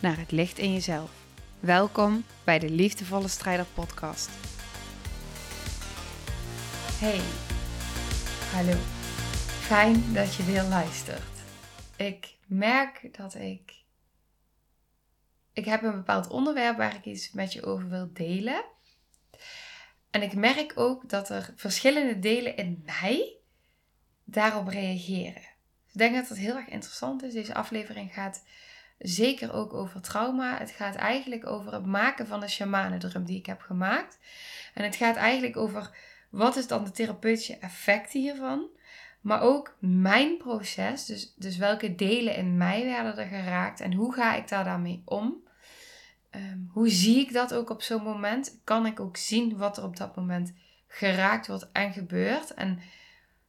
naar het licht in jezelf. Welkom bij de Liefdevolle Strijder Podcast. Hey, hallo. Fijn dat je weer luistert. Ik merk dat ik. Ik heb een bepaald onderwerp waar ik iets met je over wil delen. En ik merk ook dat er verschillende delen in mij daarop reageren. Ik denk dat het heel erg interessant is. Deze aflevering gaat zeker ook over trauma. Het gaat eigenlijk over het maken van de shamanendrum die ik heb gemaakt. En het gaat eigenlijk over wat is dan de therapeutische effecten hiervan. Maar ook mijn proces, dus, dus welke delen in mij werden er geraakt en hoe ga ik daar daarmee om? Ehm, hoe zie ik dat ook op zo'n moment? Kan ik ook zien wat er op dat moment geraakt wordt en gebeurt? En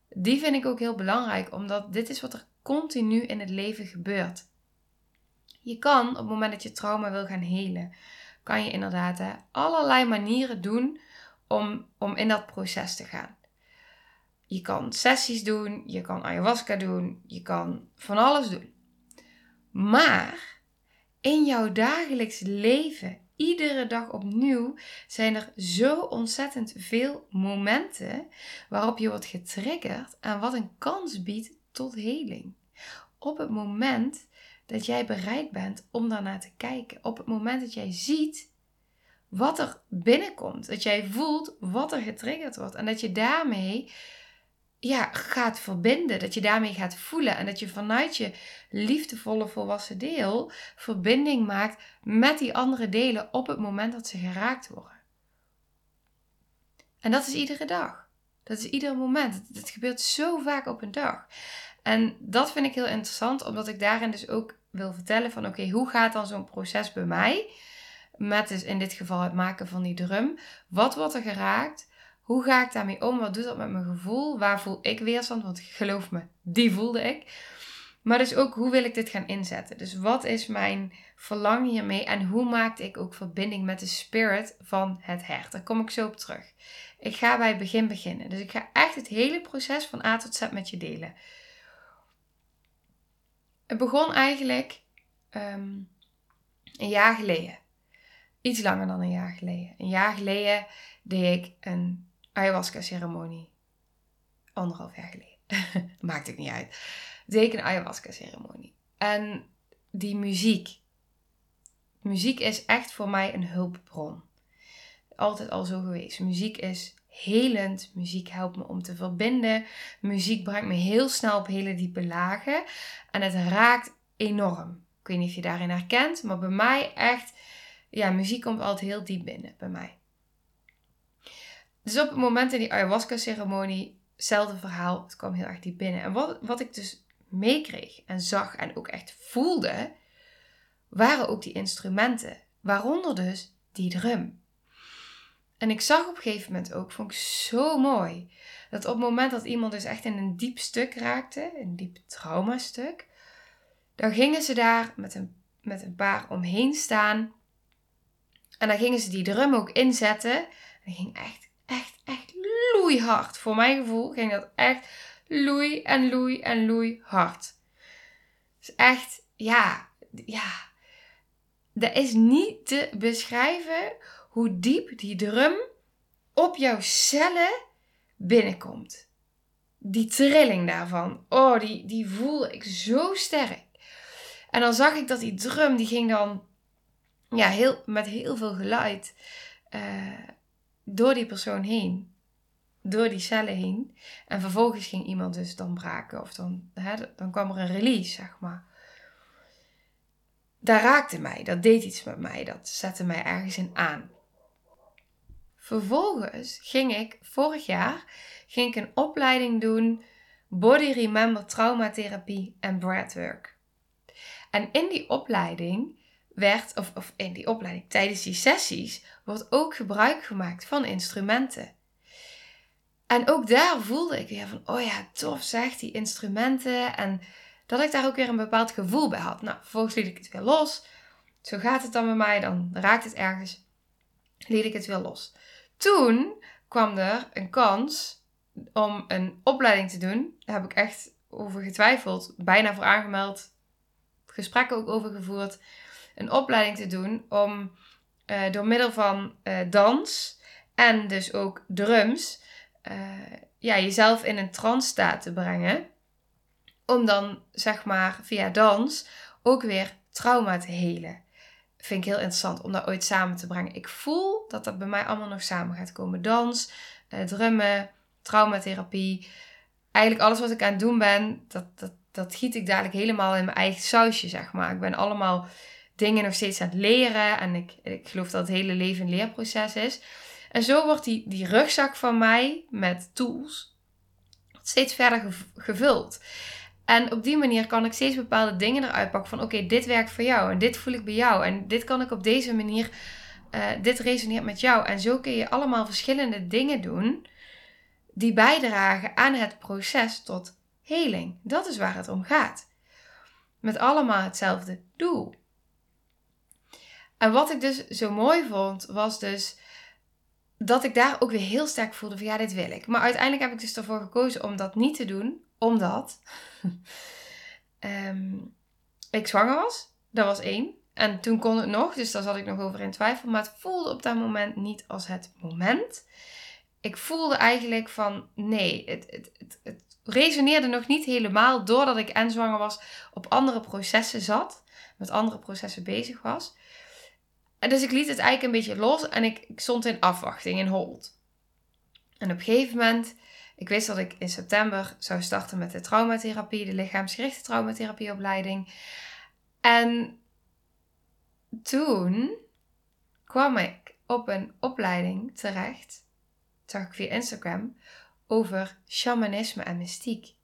die vind ik ook heel belangrijk, omdat dit is wat er continu in het leven gebeurt. Je kan op het moment dat je trauma wil gaan helen, kan je inderdaad allerlei manieren doen om, om in dat proces te gaan. Je kan sessies doen, je kan ayahuasca doen, je kan van alles doen. Maar in jouw dagelijks leven, iedere dag opnieuw, zijn er zo ontzettend veel momenten waarop je wordt getriggerd en wat een kans biedt tot heling. Op het moment dat jij bereid bent om daarnaar te kijken, op het moment dat jij ziet wat er binnenkomt, dat jij voelt wat er getriggerd wordt en dat je daarmee ja, gaat verbinden. Dat je daarmee gaat voelen. En dat je vanuit je liefdevolle volwassen deel verbinding maakt met die andere delen op het moment dat ze geraakt worden. En dat is iedere dag. Dat is ieder moment. Het gebeurt zo vaak op een dag. En dat vind ik heel interessant, omdat ik daarin dus ook wil vertellen van oké, hoe gaat dan zo'n proces bij mij? Met dus in dit geval het maken van die drum. Wat wordt er geraakt? Hoe ga ik daarmee om? Wat doet dat met mijn gevoel? Waar voel ik weerstand? Want geloof me, die voelde ik. Maar dus ook hoe wil ik dit gaan inzetten? Dus wat is mijn verlangen hiermee? En hoe maakte ik ook verbinding met de spirit van het hert? Daar kom ik zo op terug. Ik ga bij het begin beginnen. Dus ik ga echt het hele proces van A tot Z met je delen. Het begon eigenlijk ehm, een jaar geleden. Iets langer dan een jaar geleden. Een jaar geleden deed ik een ayahuasca-ceremonie. Anderhalf jaar geleden. Maakt het niet uit. Deed ik een ayahuasca-ceremonie. En die muziek. Muziek is echt voor mij een hulpbron. Altijd al zo geweest. Muziek is helend. Muziek helpt me om te verbinden. Muziek brengt me heel snel op hele diepe lagen. En het raakt enorm. Ik weet niet of je daarin herkent, maar bij mij echt, ja, muziek komt altijd heel diep binnen bij mij. Dus op het moment in die ayahuasca-ceremonie, hetzelfde verhaal, het kwam heel erg diep binnen. En wat, wat ik dus meekreeg en zag en ook echt voelde, waren ook die instrumenten. Waaronder dus die drum. En ik zag op een gegeven moment ook, vond ik zo mooi, dat op het moment dat iemand dus echt in een diep stuk raakte, een diep traumastuk, dan gingen ze daar met een, met een paar omheen staan. En dan gingen ze die drum ook inzetten. En ging echt echt, echt loeihard. Voor mijn gevoel ging dat echt loei en loei en loei hard. Dus echt, ja, ja. Dat is niet te beschrijven hoe diep die drum op jouw cellen binnenkomt. Die trilling daarvan, oh, die, die voelde ik zo sterk. En dan zag ik dat die drum, die ging dan ja, heel, met heel veel geluid uh, door die persoon heen. Door die cellen heen. En vervolgens ging iemand dus dan braken. Of dan, hè, dan kwam er een release, zeg maar. Dat raakte mij. Dat deed iets met mij. Dat zette mij ergens in aan. Vervolgens ging ik vorig jaar ging ik een opleiding doen Body Remember Traumatherapie en Breathwork. En in die opleiding werd, of, of in die opleiding, tijdens die sessies, wordt ook gebruik gemaakt van instrumenten. En ook daar voelde ik weer van, oh ja, tof zeg, die instrumenten. En dat ik daar ook weer een bepaald gevoel bij had. Nou, vervolgens liet ik het weer los. Zo gaat het dan bij mij, dan raakt het ergens. Liet ik het weer los. Toen kwam er een kans om een opleiding te doen. Daar heb ik echt over getwijfeld, bijna voor aangemeld, gesprekken ook over gevoerd. Een opleiding te doen om uh, door middel van uh, dans en dus ook drums uh, ja, jezelf in een trance staat te brengen. Om dan zeg maar via dans ook weer trauma te helen. Vind ik heel interessant om dat ooit samen te brengen. Ik voel dat dat bij mij allemaal nog samen gaat komen. Dans, drummen, traumatherapie. Eigenlijk alles wat ik aan het doen ben, dat, dat, dat giet ik dadelijk helemaal in mijn eigen sausje, zeg maar. Ik ben allemaal dingen nog steeds aan het leren. En ik, ik geloof dat het hele leven een leerproces is. En zo wordt die, die rugzak van mij met tools steeds verder gevuld. En op die manier kan ik steeds bepaalde dingen eruit pakken van oké, dit werkt voor jou en dit voel ik bij jou en dit kan ik op deze manier, uh, dit resoneert met jou. En zo kun je allemaal verschillende dingen doen die bijdragen aan het proces tot heling. Dat is waar het om gaat. Met allemaal hetzelfde doel. En wat ik dus zo mooi vond, was dus dat ik daar ook weer heel sterk voelde van ja, dit wil ik. Maar uiteindelijk heb ik dus ervoor gekozen om dat niet te doen, omdat um, ik zwanger was. Dat was één. En toen kon het nog, dus daar zat ik nog over in twijfel. Maar het voelde op dat moment niet als het moment. Ik voelde eigenlijk van nee, het, het, het, het resoneerde nog niet helemaal doordat ik en zwanger was, op andere processen zat, met andere processen bezig was. En dus ik liet het eigenlijk een beetje los en ik, ik stond in afwachting, in hold. En op een gegeven moment, ik wist dat ik in september zou starten met de traumatherapie, de lichaamsgerichte traumatherapieopleiding. En toen kwam ik op een opleiding terecht, zag ik via Instagram, over shamanisme en mystiek.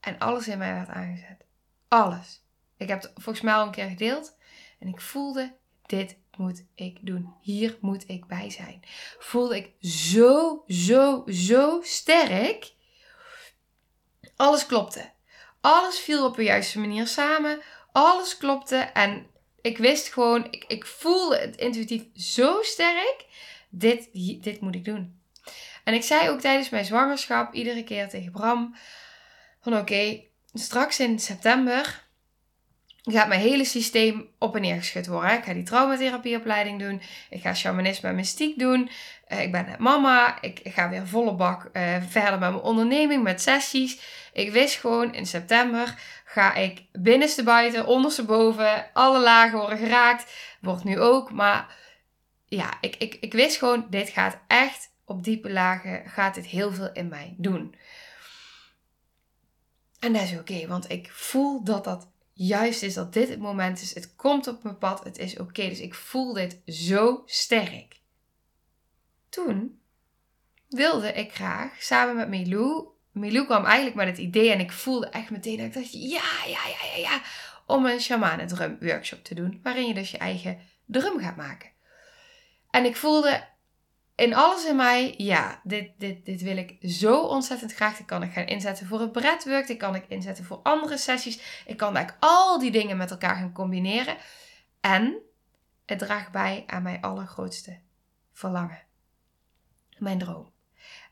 En alles in mij werd aangezet. Alles. Ik heb het volgens mij al een keer gedeeld. En ik voelde, dit moet ik doen. Hier moet ik bij zijn. Voelde ik zo, zo, zo sterk. Alles klopte. Alles viel op de juiste manier samen. Alles klopte. En ik wist gewoon, ik, ik voelde het intuïtief zo sterk. Dit, dit moet ik doen. En ik zei ook tijdens mijn zwangerschap iedere keer tegen Bram: van oké, straks in september gaat mijn hele systeem op en neer geschud worden. Ik ga die traumatherapieopleiding doen. Ik ga shamanisme en mystiek doen. Uh, ik ben net mama. Ik, ga weer volle bak uh, verder met mijn onderneming, met sessies. Ik wist gewoon, in september ga ik binnenste buiten, onderste boven, alle lagen worden geraakt. Wordt nu ook, maar ja, ik, ik, ik wist gewoon, dit gaat echt op diepe lagen, gaat dit heel veel in mij doen. En dat is oké, want ik voel dat dat juist is dat dit het moment is. Het komt op mijn pad. Het is oké. Dus ik voel dit zo sterk. Toen wilde ik graag samen met Milou. Milou kwam eigenlijk met het idee en ik voelde echt meteen dat ik dacht: ja, ja, ja, ja, ja. Om een shamanen drum workshop te doen. Waarin je dus je eigen drum gaat maken. En ik voelde in alles in mij, ja, dit, dit, dit wil ik zo ontzettend graag. Dit kan ik gaan inzetten voor het breadwork. Dit kan ik inzetten voor andere sessies. Ik kan eigenlijk al die dingen met elkaar gaan combineren. En het draagt bij aan mijn allergrootste verlangen. Mijn droom.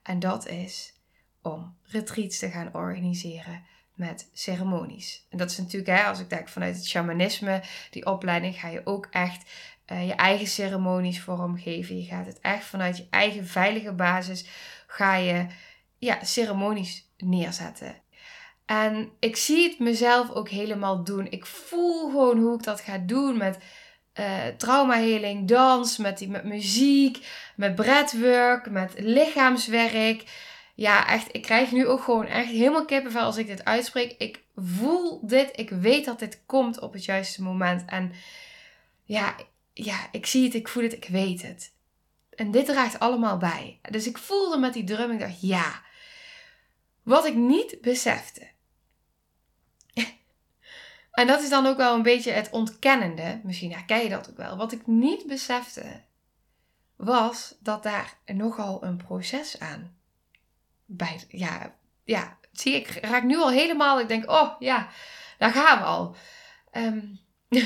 En dat is om retreats te gaan organiseren met ceremonies. En dat is natuurlijk, hè, als ik denk vanuit het shamanisme, die opleiding, ga je ook echt uh, je eigen ceremonies vormgeven. Je gaat het echt vanuit je eigen veilige basis, ga je ja, ceremonies neerzetten. En ik zie het mezelf ook helemaal doen. Ik voel gewoon hoe ik dat ga doen met uh, traumaheling, dans, met, die, met muziek, met breathwork, met lichaamswerk. Ja, echt, ik krijg nu ook gewoon echt helemaal kippenvel als ik dit uitspreek. Ik voel dit, ik weet dat dit komt op het juiste moment. En ja, ja, ik zie het, ik voel het, ik weet het. En dit draagt allemaal bij. Dus ik voelde met die drum, ik dacht, ja. Wat ik niet besefte. En dat is dan ook wel een beetje het ontkennende. Misschien herken je dat ook wel. Wat ik niet besefte, was dat daar nogal een proces aan bij. Ja, ja zie ik, raak nu al helemaal. Ik denk, oh ja, daar gaan we al. Ehm,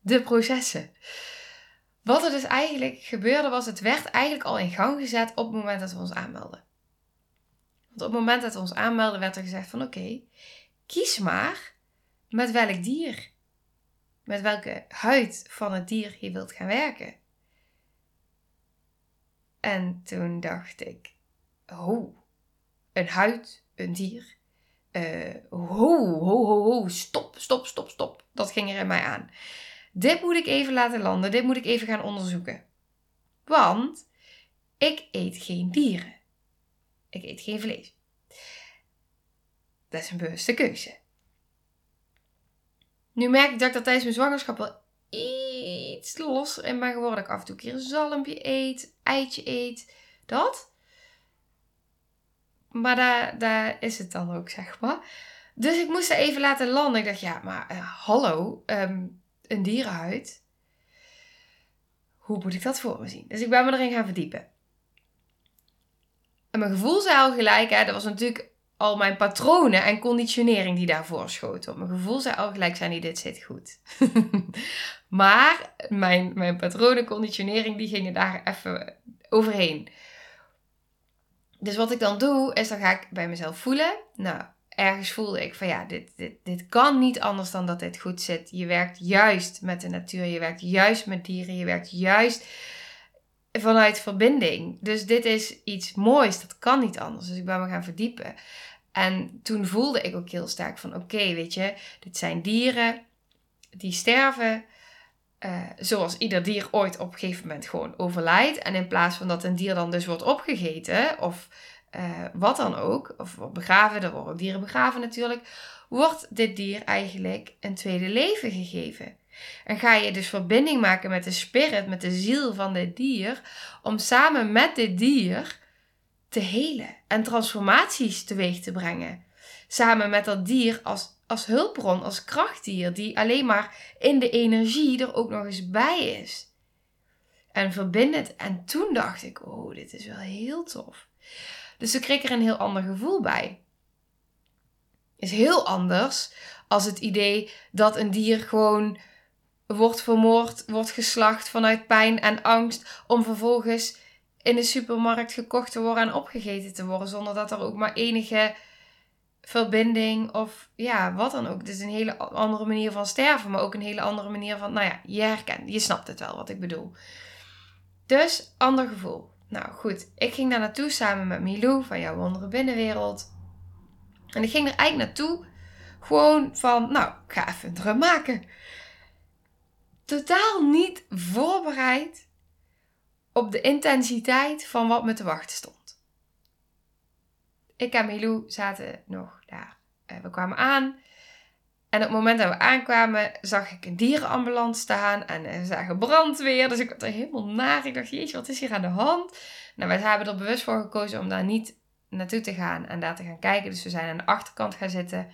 de processen. Wat er dus eigenlijk gebeurde was, het werd eigenlijk al in gang gezet op het moment dat we ons aanmelden. Want op het moment dat we ons aanmelden werd er gezegd van oké, kies maar met welk dier, met welke huid van het dier je wilt gaan werken. En toen dacht ik, oh, een huid, een dier. Uh, ho, ho, ho, ho, stop, stop, stop, stop. Dat ging er in mij aan. Dit moet ik even laten landen, dit moet ik even gaan onderzoeken. Want ik eet geen dieren. Ik eet geen vlees. Dat is een bewuste keuze. Nu merk ik dat ik dat tijdens mijn zwangerschap wel iets losser in ben geworden. Ik af en toe een keer een zalmpje eet, eitje eet. Dat. Maar daar, daar is het dan ook, zeg maar. Dus ik moest er even laten landen. Ik dacht, ja, maar uh, hallo, um, een dierenhuid. Hoe moet ik dat voor me zien? Dus ik ben me erin gaan verdiepen. En mijn gevoel zei al gelijk, hè, dat was natuurlijk al mijn patronen en conditionering die daarvoor schoten. Mijn gevoel zei al gelijk, zijn die dit zit goed. maar mijn, mijn patronen, conditionering, die gingen daar even overheen. Dus wat ik dan doe, is dan ga ik bij mezelf voelen. Nou, ergens voelde ik van ja, dit, dit, dit kan niet anders dan dat dit goed zit. Je werkt juist met de natuur, je werkt juist met dieren, je werkt juist vanuit verbinding. Dus dit is iets moois, dat kan niet anders. Dus ik ben me gaan verdiepen. En toen voelde ik ook heel sterk van oké, weet je, dit zijn dieren die sterven. Uh, zoals ieder dier ooit op een gegeven moment gewoon overlijdt. En in plaats van dat een dier dan dus wordt opgegeten of uh, wat dan ook, of wordt begraven, er worden dieren begraven natuurlijk, wordt dit dier eigenlijk een tweede leven gegeven. En ga je dus verbinding maken met de spirit, met de ziel van dit dier, om samen met dit dier te helen en transformaties teweeg te brengen. Samen met dat dier als, als hulpbron, als krachtdier, die alleen maar in de energie er ook nog eens bij is. En verbindend. En toen dacht ik, oh, dit is wel heel tof. Dus ik kreeg er een heel ander gevoel bij. Is heel anders als het idee dat een dier gewoon wordt vermoord, wordt geslacht vanuit pijn en angst, om vervolgens in de supermarkt gekocht te worden en opgegeten te worden, zonder dat er ook maar enige verbinding of ja, wat dan ook. Het is een hele andere manier van sterven, maar ook een hele andere manier van, nou ja, je herkent, je snapt het wel wat ik bedoel. Dus, ander gevoel. Nou goed, ik ging daar naartoe samen met Milou van jouw wondere binnenwereld. En ik ging er eigenlijk naartoe gewoon van, nou, ik ga even een drum maken. Totaal niet voorbereid op de intensiteit van wat me te wachten stond. Ik en Milou zaten nog daar. Eh, we kwamen aan. En op het moment dat we aankwamen, zag ik een dierenambulance staan en we zagen brandweer. Dus ik had er helemaal naar. Ik dacht, jeetje, wat is hier aan de hand? Nou, wij hebben er bewust voor gekozen om daar niet naartoe te gaan en daar te gaan kijken. Dus we zijn aan de achterkant gaan zitten.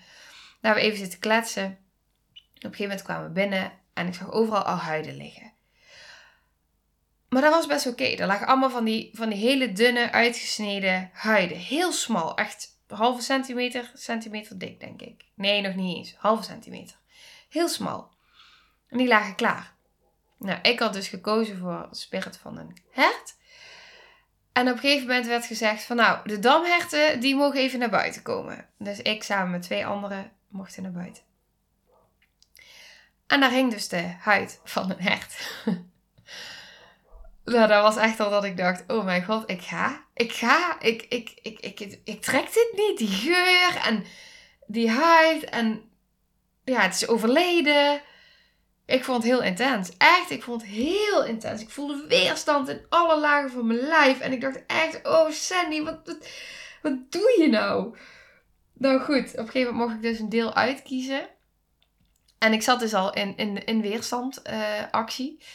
Daar we even zitten kletsen. Op een gegeven moment kwamen we binnen en ik zag overal al huiden liggen. Maar dat was best oké. Er lagen allemaal van die, van die hele dunne, uitgesneden huiden. Heel smal. Echt halve centimeter, centimeter dik, denk ik. Nee, nog niet eens. Halve centimeter. Heel smal. En die lagen klaar. Nou, ik had dus gekozen voor de spirit van een hert. En op een gegeven moment werd gezegd van nou, de damherten die mogen even naar buiten komen. Dus ik samen met twee anderen mochten naar buiten. En daar hing dus de huid van een hert. nou, dat was echt al dat ik dacht, oh mijn god, ik ga. Ik ga. Ik, ik, ik, ik, ik, trek dit niet. Die geur en die huid en ja, het is overleden. Ik vond het heel intens. Echt, ik vond het heel intens. Ik voelde weerstand in alle lagen van mijn lijf. En ik dacht echt, oh Sandy, wat, wat, wat doe je nou? Nou goed, op een gegeven moment mocht ik dus een deel uitkiezen. En ik zat dus al in, in, in weerstandactie. Uh,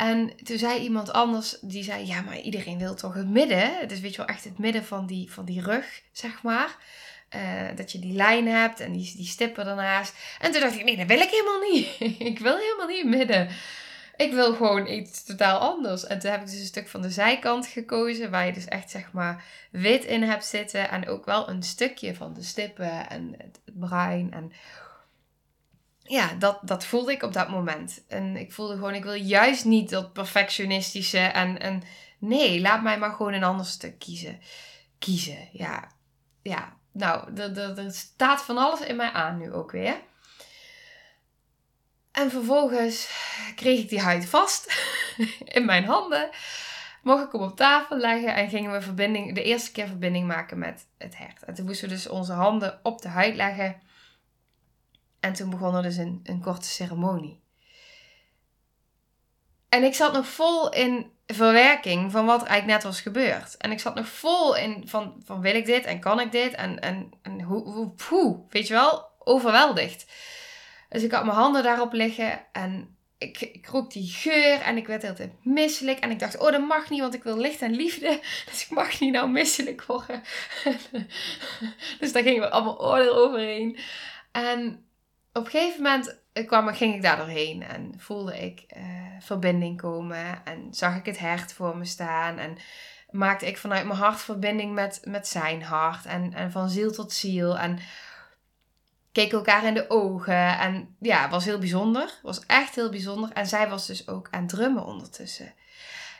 en toen zei iemand anders, die zei, ja, maar iedereen wil toch het midden. Dus weet je wel, echt het midden van die, van die rug, zeg maar. Eh, dat je die lijn hebt en die, die stippen ernaast. En toen dacht ik, nee, dat wil ik helemaal niet. ik wil helemaal niet midden. Ik wil gewoon iets totaal anders. En toen heb ik dus een stuk van de zijkant gekozen. Waar je dus echt zeg maar wit in hebt zitten. En ook wel een stukje van de stippen en het, bruin. En ja, dat, dat voelde ik op dat moment. En ik voelde gewoon, ik wil juist niet dat perfectionistische. En, en nee, laat mij maar gewoon een ander stuk kiezen. Kiezen, ja. Ja, nou, er, staat van alles in mij aan nu ook weer. En vervolgens kreeg ik die huid vast in mijn handen. Mocht ik hem op tafel leggen en gingen we verbinding, de eerste keer verbinding maken met het hert. En toen moesten we dus onze handen op de huid leggen. En toen begon er dus een, een korte ceremonie. En ik zat nog vol in verwerking van wat er eigenlijk net was gebeurd. En ik zat nog vol in van, van wil ik dit en kan ik dit en, en, en hoe, hoe, weet je wel, overweldigd. Dus ik had mijn handen daarop liggen en ik, ik rook die geur en ik werd heel misselijk. En ik dacht, oh dat mag niet, want ik wil licht en liefde. Dus ik mag niet nou misselijk worden. dus daar gingen we allemaal oordeel overheen. En op een gegeven moment kwam, ging ik daar doorheen en voelde ik uh, verbinding komen. En zag ik het hert voor me staan. En maakte ik vanuit mijn hart verbinding met, met zijn hart. En, en van ziel tot ziel. En keken elkaar in de ogen. En ja, was heel bijzonder. was echt heel bijzonder. En zij was dus ook aan drummen ondertussen.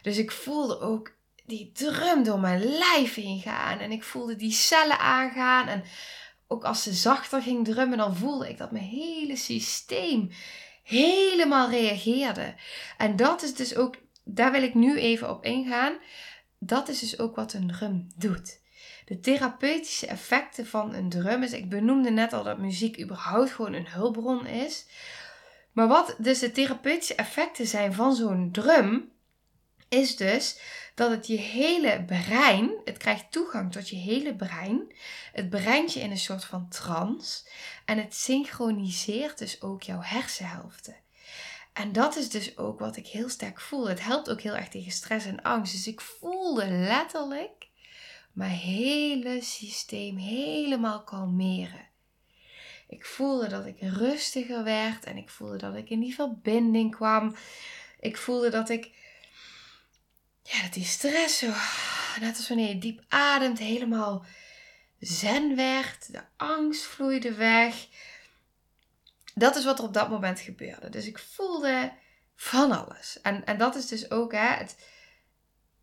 Dus ik voelde ook die drum door mijn lijf heen gaan. En ik voelde die cellen aangaan. En ook als ze zachter ging drummen, dan voelde ik dat mijn hele systeem helemaal reageerde. En dat is dus ook, daar wil ik nu even op ingaan. Dat is dus ook wat een drum doet de therapeutische effecten van een drum is. Ik benoemde net al dat muziek überhaupt gewoon een hulpbron is. Maar wat dus de therapeutische effecten zijn van zo'n drum, is dus dat het je hele brein, het krijgt toegang tot je hele brein. Het brengt je in een soort van trance. En het synchroniseert dus ook jouw hersenhelften. En dat is dus ook wat ik heel sterk voel. Het helpt ook heel erg tegen stress en angst. Dus ik voelde letterlijk mijn hele systeem helemaal kalmeren. Ik voelde dat ik rustiger werd en ik voelde dat ik in die verbinding kwam. Ik voelde dat ik, ja, dat die stress zo, net als wanneer je diep ademt, helemaal zen werd. De angst vloeide weg. Dat is wat er op dat moment gebeurde. Dus ik voelde van alles. En, en dat is dus ook hè, het,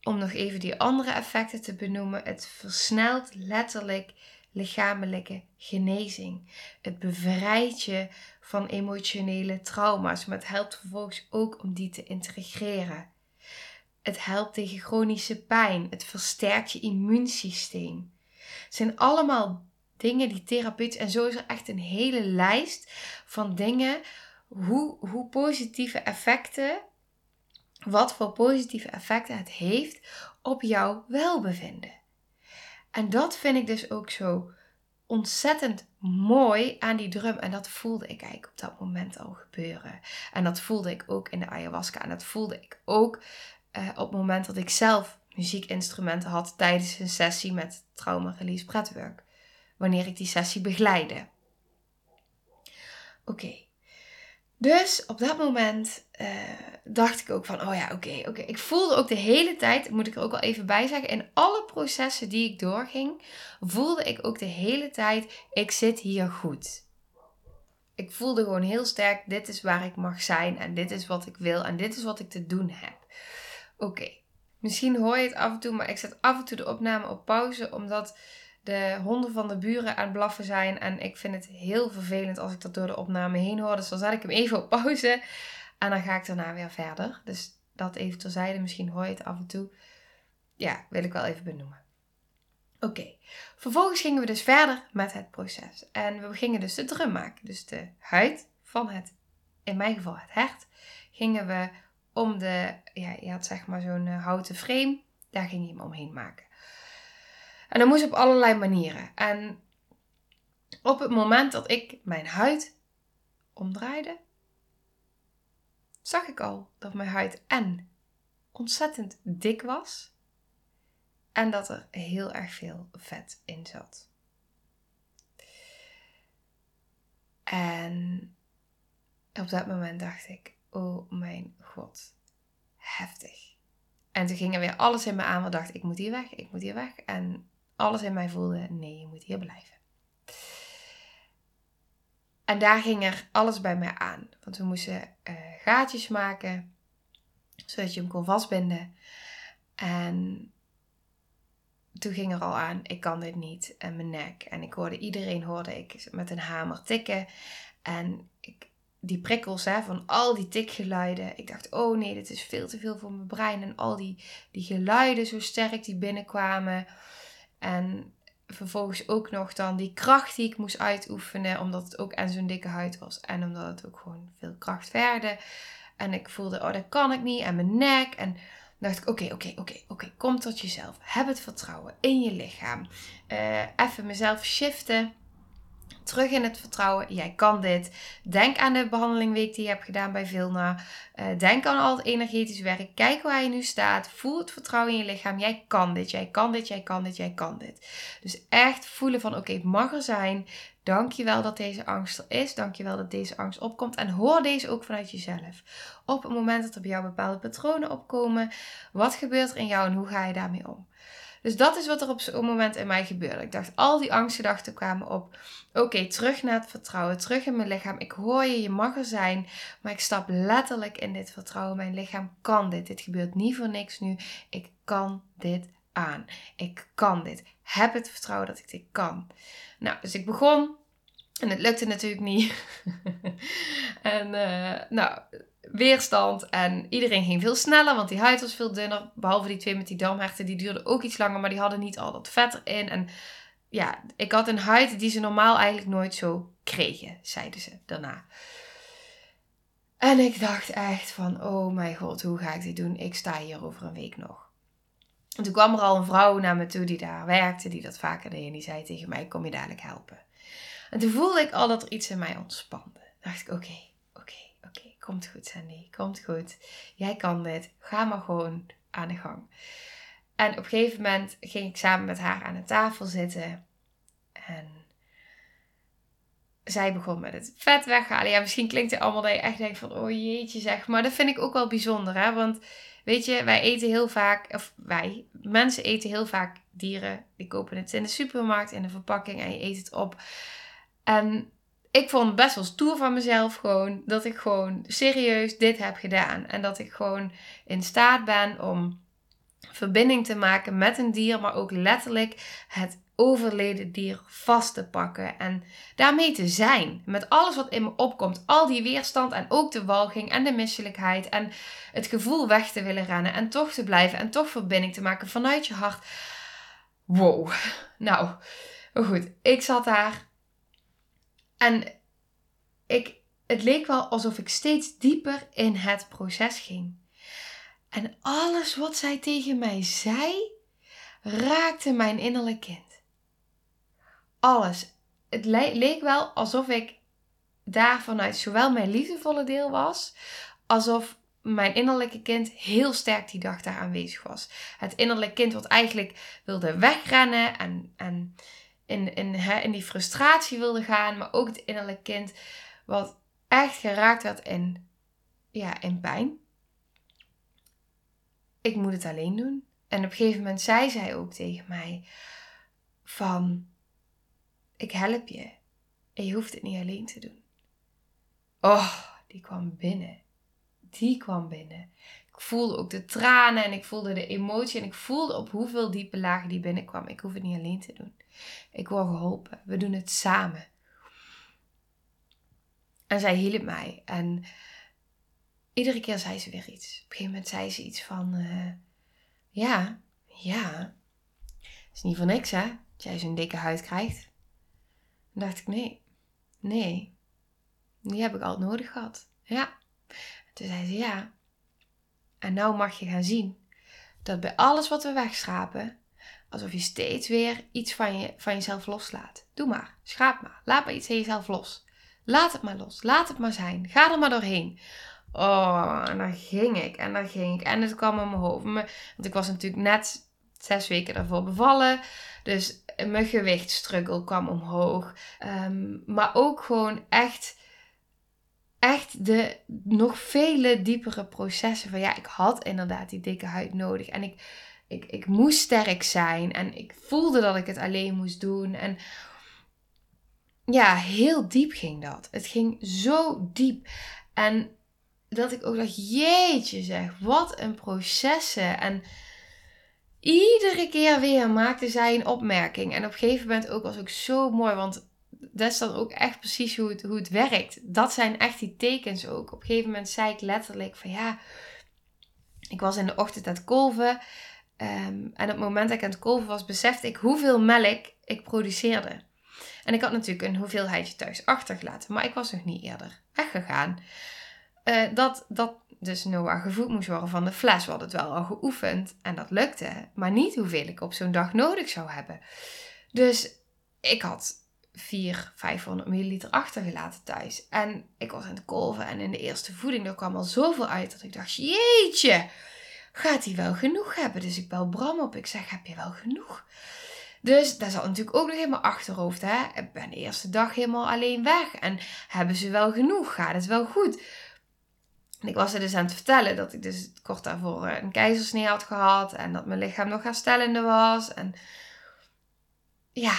om nog even die andere effecten te benoemen, het versnelt letterlijk lichamelijke genezing. Het bevrijdt je van emotionele trauma's, maar het helpt vervolgens ook om die te integreren. Het helpt tegen chronische pijn. Het versterkt je immuunsysteem. Het zijn allemaal dingen die therapeutisch. En zo is er echt een hele lijst van dingen. Hoe, hoe positieve effecten wat voor positieve effecten het heeft op jouw welbevinden. En dat vind ik dus ook zo ontzettend mooi aan die drum. En dat voelde ik eigenlijk op dat moment al gebeuren. En dat voelde ik ook in de ayahuasca. En dat voelde ik ook uh, op het moment dat ik zelf muziekinstrumenten had tijdens een sessie met Trauma Release Breathwork. Wanneer ik die sessie begeleide. Oké, dus op dat moment uh, dacht ik ook van, oh ja, oké, oké. Ik voelde ook de hele tijd, moet ik er ook wel even bij zeggen, in alle processen die ik doorging, voelde ik ook de hele tijd, ik zit hier goed. Ik voelde gewoon heel sterk, dit is waar ik mag zijn en dit is wat ik wil en dit is wat ik te doen heb. Oké, misschien hoor je het af en toe, maar ik zet af en toe de opname op pauze, omdat de honden van de buren aan het blaffen zijn. En ik vind het heel vervelend als ik dat door de opname heen hoor. Dus dan zet ik hem even op pauze. En dan ga ik daarna weer verder. Dus dat even terzijde. Misschien hoor je het af en toe. Ja, wil ik wel even benoemen. Oké, vervolgens gingen we dus verder met het proces. En we gingen dus de drum maken. Dus de huid van het, in mijn geval het hert, gingen we om de, ja, je had zeg maar zo'n eh, houten frame. Daar ging je hem omheen maken. En dat moest op allerlei manieren. En op het moment dat ik mijn huid omdraaide, zag ik al dat mijn huid en ontzettend dik was en dat er heel erg veel vet in zat. En op dat moment dacht ik, oh mijn god, heftig. En toen ging er weer alles in me aan wat dacht, ik moet hier weg, ik moet hier weg. En alles in mij voelde, nee, je moet hier blijven. En daar ging er alles bij mij aan. Want we moesten uh, gaatjes maken, zodat je hem kon vastbinden. En toen ging er al aan, ik kan dit niet. En mijn nek. En ik hoorde, iedereen hoorde ik met een hamer tikken. En ik, die prikkels hè, van al die tikgeluiden. Ik dacht, oh nee, dit is veel te veel voor mijn brein. En al die, die geluiden zo sterk die binnenkwamen. En vervolgens ook nog dan die kracht die ik moest uitoefenen. Omdat het ook aan zo'n dikke huid was. En omdat het ook gewoon veel kracht verder. En ik voelde, oh dat kan ik niet. En mijn nek. En dacht ik, oké, oké, oké, oké. Kom tot jezelf. Heb het vertrouwen in je lichaam. Uh, even mezelf shiften terug in het vertrouwen. Jij kan dit. Denk aan de behandelingweek die je hebt gedaan bij Vilna. Uh, denk aan al het energetisch werk. Kijk waar je nu staat. Voel het vertrouwen in je lichaam. Jij kan dit. Jij kan dit. Jij kan dit. Jij kan dit. Dus echt voelen van oké, het mag er zijn. Dankjewel dat deze angst er is. Dankjewel dat deze angst opkomt. En hoor deze ook vanuit jezelf. Op het moment dat er bij jou bepaalde patronen opkomen. Wat gebeurt er in jou en hoe ga je daarmee om? Dus dat is wat er op zo'n moment in mij gebeurde. Ik dacht, al die angstgedachten kwamen op. Oké, terug naar het vertrouwen, terug in mijn lichaam. Ik hoor je, je mag er zijn, maar ik stap letterlijk in dit vertrouwen. Mijn lichaam kan dit. Dit gebeurt niet voor niks nu. Ik kan dit aan. Ik kan dit. Heb het vertrouwen dat ik dit kan. Nou, dus ik begon. En het lukte natuurlijk niet. en uh, nou, weerstand. En iedereen ging veel sneller, want die huid was veel dunner. Behalve die twee met die damherten, die duurden ook iets langer, maar die hadden niet al dat vet erin. En ja, ik had een huid die ze normaal eigenlijk nooit zo kregen, zeiden ze daarna. En ik dacht echt van, oh mijn god, hoe ga ik dit doen? Ik sta hier over een week nog. En toen kwam er al een vrouw naar me toe die daar werkte, die dat vaker deed. En die zei tegen mij, kom je dadelijk helpen? En toen voelde ik al dat er iets in mij ontspande. dacht ik, oké, Komt goed, Sandy. Komt goed. Jij kan dit. Ga maar gewoon aan de gang. En op een gegeven moment ging ik samen met haar aan de tafel zitten. En zij begon met het vet weghalen. Ja, misschien klinkt het allemaal dat je echt denkt van, oh jeetje zeg. Maar dat vind ik ook wel bijzonder, hè. Want weet je, wij eten heel vaak, of wij, mensen eten heel vaak dieren. Die kopen het in de supermarkt, in de verpakking en je eet het op. En ik vond best wel stoer van mezelf gewoon dat ik gewoon serieus dit heb gedaan. En dat ik gewoon in staat ben om verbinding te maken met een dier, maar ook letterlijk het overleden dier vast te pakken en daarmee te zijn. Met alles wat in me opkomt, al die weerstand en ook de walging en de misselijkheid en het gevoel weg te willen rennen en toch te blijven en toch verbinding te maken vanuit je hart. Wow. Nou, goed, ik zat daar en ik, het leek wel alsof ik steeds dieper in het proces ging. En alles wat zij tegen mij zei, raakte mijn innerlijk kind. Alles. Het leek wel alsof ik daar vanuit zowel mijn liefdevolle deel was, alsof mijn innerlijke kind heel sterk die dag daar aanwezig was. Het innerlijke kind wat eigenlijk wilde wegrennen en, en in, in, in die frustratie wilde gaan, maar ook het innerlijke kind wat echt geraakt werd in, ja, in pijn. Ik moet het alleen doen. En op een gegeven moment zei zij ook tegen mij van, ik help je en je hoeft het niet alleen te doen. Oh, die kwam binnen. Die kwam binnen. Ik voelde ook de tranen en ik voelde de emotie en ik voelde op hoeveel diepe lagen die binnenkwam. Ik hoef het niet alleen te doen. Ik word geholpen. We doen het samen. En zij hielp mij. En iedere keer zei ze weer iets. Op een gegeven moment zei ze iets van: uh, Ja, ja. Is niet voor niks, hè? Dat jij zo'n dikke huid krijgt. Dan dacht ik: Nee, nee. Die heb ik altijd nodig gehad. Ja. toen zei ze: Ja. En nou mag je gaan zien dat bij alles wat we wegschrapen, alsof je steeds weer iets van, je, van jezelf loslaat. Doe maar, schraap maar, laat maar iets in jezelf los. Laat het maar los, laat het maar zijn, ga er maar doorheen. Oh, en daar ging ik en daar ging ik. En het kwam in mijn hoofd. Want ik was natuurlijk net zes weken daarvoor bevallen. Dus mijn gewichtstruggle kwam omhoog. Ehm, maar ook gewoon echt, echt de nog vele diepere processen van ja, ik had inderdaad die dikke huid nodig. En ik, ik, ik moest sterk zijn. En ik voelde dat ik het alleen moest doen. En ja, heel diep ging dat. Het ging zo diep. En dat ik ook dacht, jeetje zeg, wat een processen. En iedere keer weer maakte zij een opmerking. En op een gegeven moment ook was ook zo mooi, want dat is dan ook echt precies hoe het, hoe het werkt. Dat zijn echt die tekens ook. Op een gegeven moment zei ik letterlijk van ja, ik was in de ochtend aan het kolven. Ehm, en op het moment dat ik aan het kolven was, besefte ik hoeveel melk ik produceerde. En ik had natuurlijk een hoeveelheidje thuis achtergelaten, maar ik was nog niet eerder weggegaan. Uh, dat, dat dus Noah gevoed moest worden van de fles. We hadden het wel al geoefend en dat lukte. Maar niet hoeveel ik op zo'n dag nodig zou hebben. Dus ik had 400, 500 milliliter achtergelaten thuis. En ik was aan het kolven en in de eerste voeding er kwam al zoveel uit dat ik dacht, jeetje, gaat hij wel genoeg hebben? Dus ik bel Bram op. Ik zeg, heb je wel genoeg? Dus daar zat natuurlijk ook nog helemaal achterhoofd. Hè? Ik ben de eerste dag helemaal alleen weg. En hebben ze wel genoeg? Gaat het wel goed? En ik was er dus aan het vertellen dat ik dus kort daarvoor een keizersnee had gehad. En dat mijn lichaam nog herstellende was. En ja,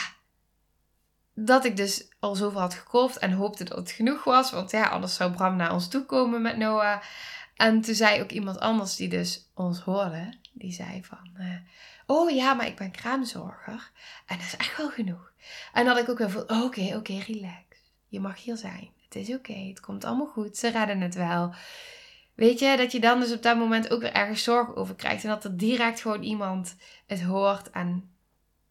dat ik dus al zoveel had gekolfd en hoopte dat het genoeg was. Want ja, anders zou Bram naar ons toe komen met Noah. En toen zei ook iemand anders die dus ons hoorde. Die zei van... Uh, oh ja, maar ik ben kraamzorger. En dat is echt wel genoeg. En dat ik ook weer voel, oké, oké, relax. Je mag hier zijn. Het is oké, het komt allemaal goed. Ze redden het wel. Weet je, dat je dan dus op dat moment ook weer ergens zorg over krijgt. En dat er direct gewoon iemand het hoort en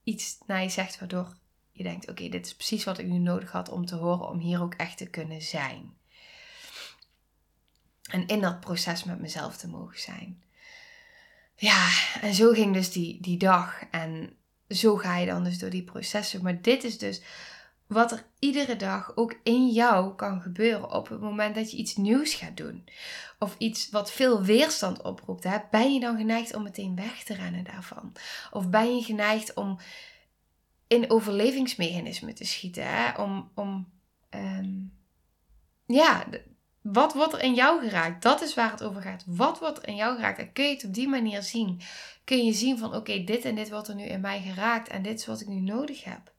iets naar je zegt waardoor je denkt: oké, dit is precies wat ik nu nodig had om te horen, om hier ook echt te kunnen zijn. En in dat proces met mezelf te mogen zijn. Ja, en zo ging dus die, die dag. En zo ga je dan dus door die processen. Maar dit is dus wat er iedere dag ook in jou kan gebeuren op het moment dat je iets nieuws gaat doen. Of iets wat veel weerstand oproept. Ben je dan geneigd om meteen weg te rennen daarvan? Of ben je geneigd om in overlevingsmechanismen te schieten? Hè? Om, om ehm, ja, wat wordt er in jou geraakt? Dat is waar het over gaat. Wat wordt er in jou geraakt? En kun je het op die manier zien? Kun je zien van oké, dit en dit wordt er nu in mij geraakt en dit is wat ik nu nodig heb.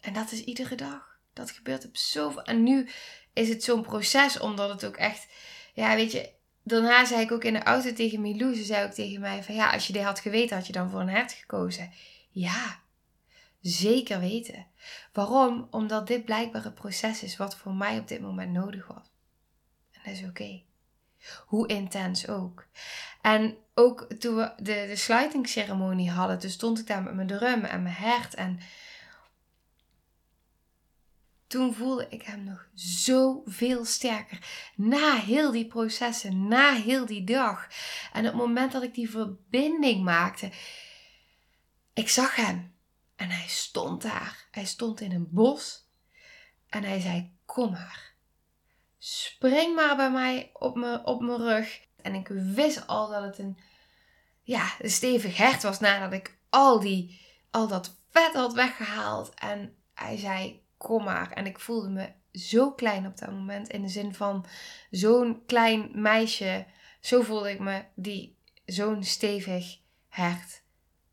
En dat is iedere dag. Dat gebeurt op zoveel. En nu is het zo'n proces, omdat het ook echt. Ja, weet je. Daarna zei ik ook in de auto tegen Milou. Ze zei ook tegen mij: van ja, als je dit had geweten, had je dan voor een hert gekozen. Ja, zeker weten. Waarom? Omdat dit blijkbaar het proces is wat voor mij op dit moment nodig was. En dat is oké. Hoe intens ook. En ook toen we de, de sluitingsceremonie hadden, toen stond ik daar met mijn drum en mijn hert. En toen voelde ik hem nog zoveel sterker. Na heel die processen, na heel die dag. En op het moment dat ik die verbinding maakte, ik zag hem. En hij stond daar. Hij stond in een bos. En hij zei: Kom maar. Spring maar bij mij op mijn, op mijn rug. En ik wist al dat het een, ja, een stevig hert was nadat ik al, die, al dat vet had weggehaald. En hij zei: kom maar. En ik voelde me zo klein op dat moment. In de zin van zo'n klein meisje. Zo voelde ik me die zo'n stevig hert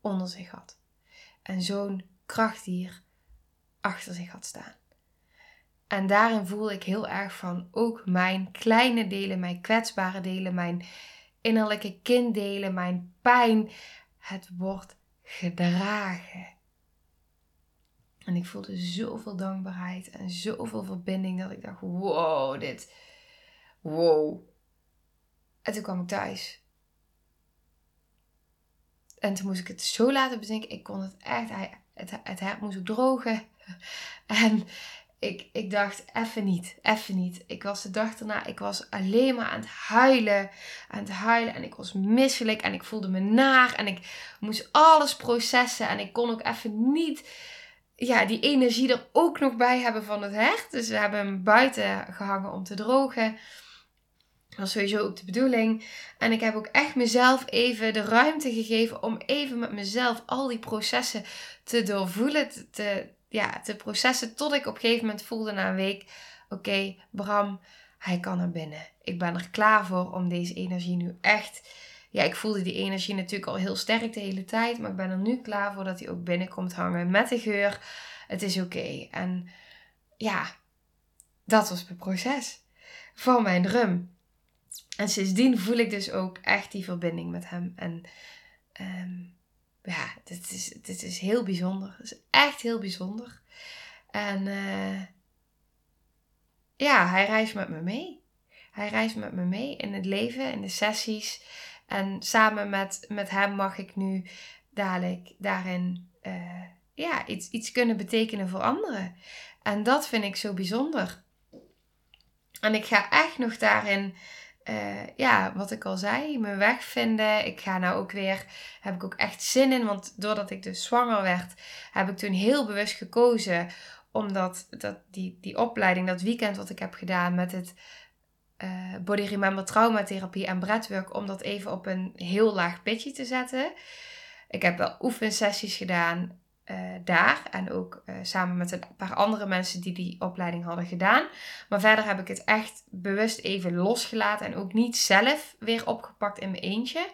onder zich had. En zo'n krachtdier achter zich had staan. En daarin voelde ik heel erg van ook mijn kleine delen, mijn kwetsbare delen, mijn innerlijke kinddelen, mijn pijn. Het wordt gedragen. En ik voelde zoveel dankbaarheid en zoveel verbinding dat ik dacht: wow, dit. Wow. En toen kwam ik thuis. En toen moest ik het zo laten bezinken. Ik kon het echt. Het, het moest ook drogen. En ik, ik dacht, even niet, even niet. Ik was de dag daarna, ik was alleen maar aan het huilen, aan het huilen. En ik was misselijk en ik voelde me naar. En ik moest alles processen. En ik kon ook even niet ja, die energie er ook nog bij hebben van het hert. Dus we hebben hem buiten gehangen om te drogen. Was sowieso ook de bedoeling. En ik heb ook echt mezelf even de ruimte gegeven om even met mezelf al die processen te doorvoelen. Te, ja, te processen tot ik op een gegeven moment voelde na een week: oké, Bram, hij kan er binnen. Ik ben er klaar voor om deze energie nu echt. Ja, ik voelde die energie natuurlijk al heel sterk de hele tijd. Maar ik ben er nu klaar voor dat hij ook binnenkomt hangen met de geur. Het is oké. En ja, dat was het proces van mijn drum. En sindsdien voel ik dus ook echt die verbinding met hem. En um, ja, dit is, dit is heel bijzonder. Het is echt heel bijzonder. En uh, ja, hij reist met me mee. Hij reist met me mee in het leven, in de sessies. En samen met, met hem mag ik nu dadelijk daarin uh, ja, iets, iets kunnen betekenen voor anderen. En dat vind ik zo bijzonder. En ik ga echt nog daarin, uh, ja, wat ik al zei, mijn weg vinden. Ik ga nou ook weer, heb ik ook echt zin in. Want doordat ik dus zwanger werd, heb ik toen heel bewust gekozen. Omdat dat, die, die opleiding, dat weekend wat ik heb gedaan met het uh, Body Remember Traumatherapie en breathwork. Om dat even op een heel laag pitje te zetten. Ik heb wel oefensessies gedaan uh, daar. En ook uh, samen met een paar andere mensen die die opleiding hadden gedaan. Maar verder heb ik het echt bewust even losgelaten. En ook niet zelf weer opgepakt in mijn eentje.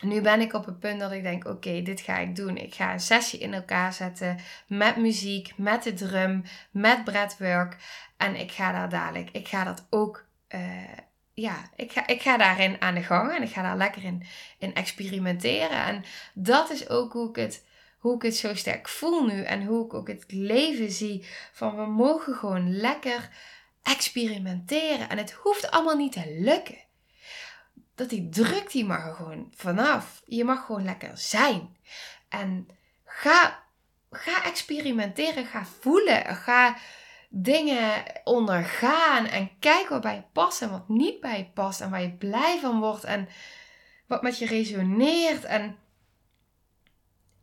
Nu ben ik op het punt dat ik denk: oké, dit ga ik doen. Ik ga een sessie in elkaar zetten met muziek, met de drum, met breathwork. En ik ga daar dadelijk, ik ga dat ook. Uh, ja, ik ga, ik ga daarin aan de gang en ik ga daar lekker in, in experimenteren. En dat is ook hoe ik het hoe ik het zo sterk voel nu en hoe ik ook het leven zie. Van we mogen gewoon lekker experimenteren en het hoeft allemaal niet te lukken. Dat die druk die mag er gewoon vanaf. Je mag gewoon lekker zijn. En ga, ga experimenteren, ga voelen, ga dingen ondergaan en kijk wat bij je past en wat niet bij je past en waar je blij van wordt en wat met je resoneert en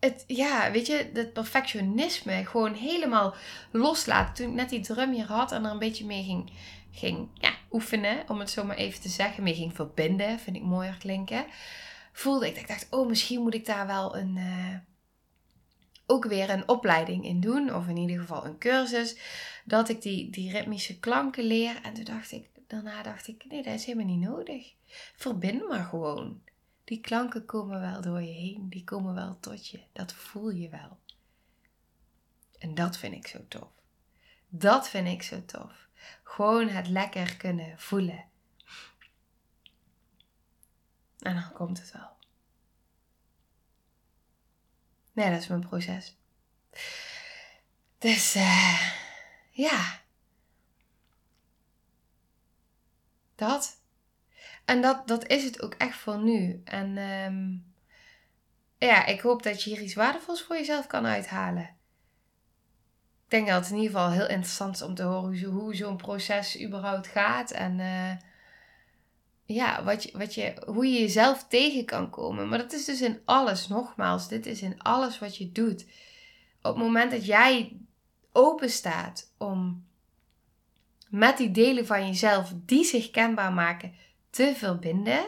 het, ja, weet je, het perfectionisme gewoon helemaal loslaten. Toen ik net die drum hier had en er een beetje mee ging, ging ja, oefenen, om het zo maar even te zeggen, mee ging verbinden, vind ik mooier klinken, voelde ik, ik dacht, oh, misschien moet ik daar wel een, uh, ook weer een opleiding in doen, of in ieder geval een cursus, dat ik die, die ritmische klanken leer. En toen dacht ik, daarna dacht ik, nee, dat is helemaal niet nodig. Verbind maar gewoon. Die klanken komen wel door je heen, die komen wel tot je. Dat voel je wel. En dat vind ik zo tof. Dat vind ik zo tof. Gewoon het lekker kunnen voelen. En dan komt het wel. Nee, dat is mijn proces. Dus uh, ja. Dat. En dat, dat is het ook echt voor nu. En um, ja, ik hoop dat je hier iets waardevols voor jezelf kan uithalen. Ik denk dat het in ieder geval heel interessant is om te horen hoe, zo'n proces überhaupt gaat. En uh, ja, wat je, wat je, hoe je jezelf tegen kan komen. Maar dat is dus in alles, nogmaals, dit is in alles wat je doet. Op het moment dat jij open staat om met die delen van jezelf die zich kenbaar maken te verbinden,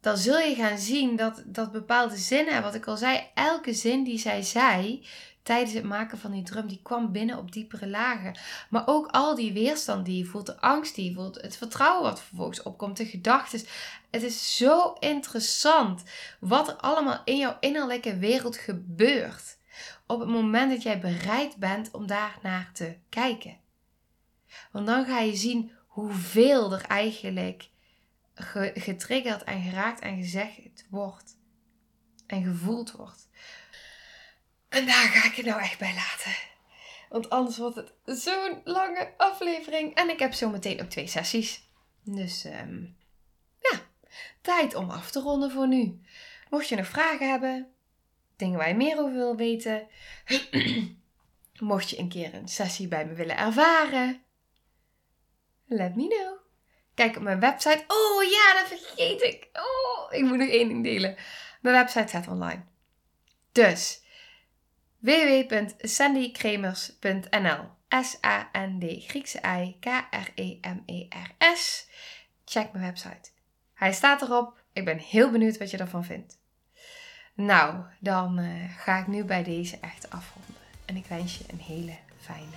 dan zul je gaan zien dat, dat bepaalde zinnen, wat ik al zei, elke zin die zij zei tijdens het maken van die drum, die kwam binnen op diepere lagen. Maar ook al die weerstand die je voelt, de angst die je voelt, het vertrouwen wat vervolgens opkomt, de gedachten. Het is zo interessant wat er allemaal in jouw innerlijke wereld gebeurt. Op het moment dat jij bereid bent om daar naar te kijken. Want dan ga je zien hoeveel er eigenlijk getriggerd en geraakt en gezegd wordt. En gevoeld wordt. En daar ga ik het nou echt bij laten. Want anders wordt het zo'n lange aflevering. En ik heb zo meteen ook twee sessies. Dus um, ja, tijd om af te ronden voor nu. Mocht je nog vragen hebben, dingen waar je meer over wil weten. Mocht je een keer een sessie bij me willen ervaren. Let me know. Kijk op mijn website. Oh ja, dat vergeet ik. Oh, ik moet nog één ding delen. Mijn website staat online. Dus www.sandykremers.nl S-A-N-D Griekse I K-R-E-M-E-R-S check mijn website. Hij staat erop. Ik ben heel benieuwd wat je ervan vindt. Nou, dan uh, ga ik nu bij deze echt afronden. En ik wens je een hele fijne